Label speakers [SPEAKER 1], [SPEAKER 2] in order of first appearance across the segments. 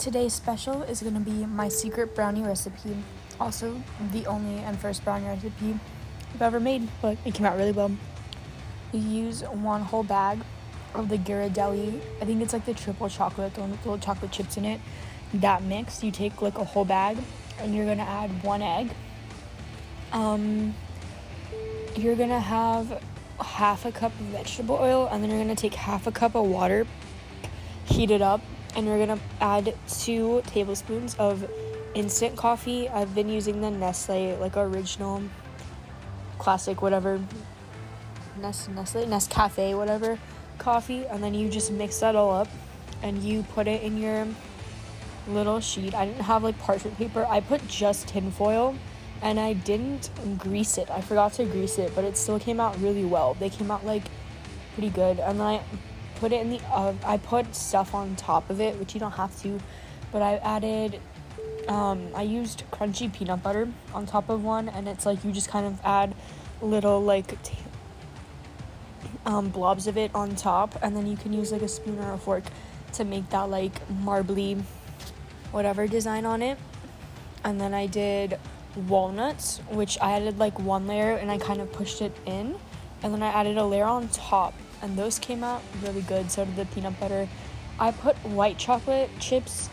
[SPEAKER 1] today's special is going to be my secret brownie recipe. Also, the only and first brownie recipe I've ever made, but it came out really well. You use one whole bag of the Ghirardelli. I think it's like the triple chocolate, the one with little chocolate chips in it. That mix, you take like a whole bag, and you're gonna add one egg. Um, you're gonna have half a cup of vegetable oil, and then you're gonna take half a cup of water, heat it up, and you're gonna add two tablespoons of instant coffee. I've been using the Nestle like original, classic, whatever. Nestle, Nestle, Nescafe, whatever coffee, and then you just mix that all up, and you put it in your little sheet. I didn't have like parchment paper. I put just tinfoil and I didn't grease it. I forgot to grease it, but it still came out really well. They came out like pretty good. And then I put it in the. I put stuff on top of it, which you don't have to, but I added um, I used crunchy peanut butter on top of one, and it's like you just kind of add little like t- um, blobs of it on top, and then you can use like a spoon or a fork to make that like marbly whatever design on it. And then I did walnuts, which I added like one layer and I kind of pushed it in, and then I added a layer on top and those came out really good. So did the peanut butter. I put white chocolate chips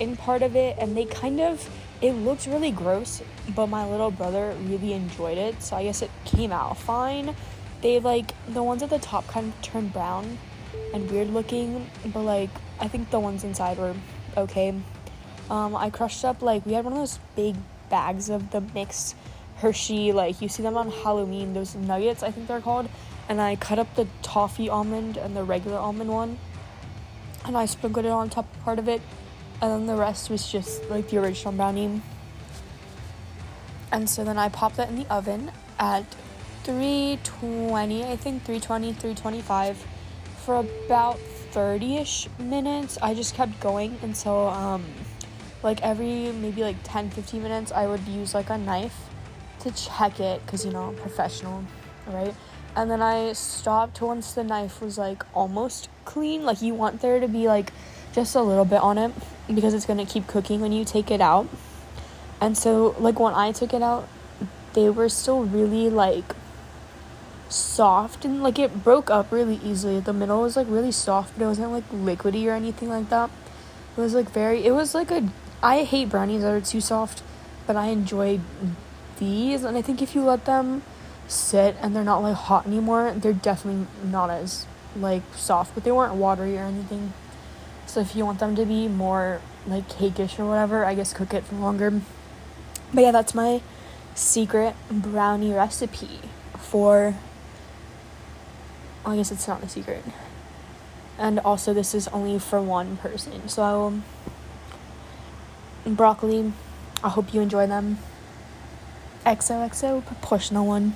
[SPEAKER 1] in part of it, and they kind of it looked really gross, but my little brother really enjoyed it, so I guess it came out fine. They like the ones at the top kind of turned brown and weird looking, but like I think the ones inside were okay. Um, I crushed up like we had one of those big bags of the mixed Hershey, like you see them on Halloween, those nuggets I think they're called and I cut up the toffee almond and the regular almond one and I sprinkled it on top part of it and then the rest was just like the original brownie. And so then I popped that in the oven at 320 I think 320 325 for about 30ish minutes. I just kept going until um like every maybe like 10 15 minutes I would use like a knife to check it because you know I'm professional right and then I stopped once the knife was like almost clean. Like you want there to be like just a little bit on it because it's gonna keep cooking when you take it out. And so like when I took it out, they were still really like soft and like it broke up really easily. The middle was like really soft, but it wasn't like liquidy or anything like that. It was like very it was like a I hate brownies that are too soft, but I enjoy these and I think if you let them sit and they're not like hot anymore, they're definitely not as like soft, but they weren't watery or anything. So if you want them to be more like cakeish or whatever, I guess cook it for longer. But yeah, that's my secret brownie recipe for well, I guess it's not a secret. And also this is only for one person. So broccoli, I hope you enjoy them. XOXO proportional one.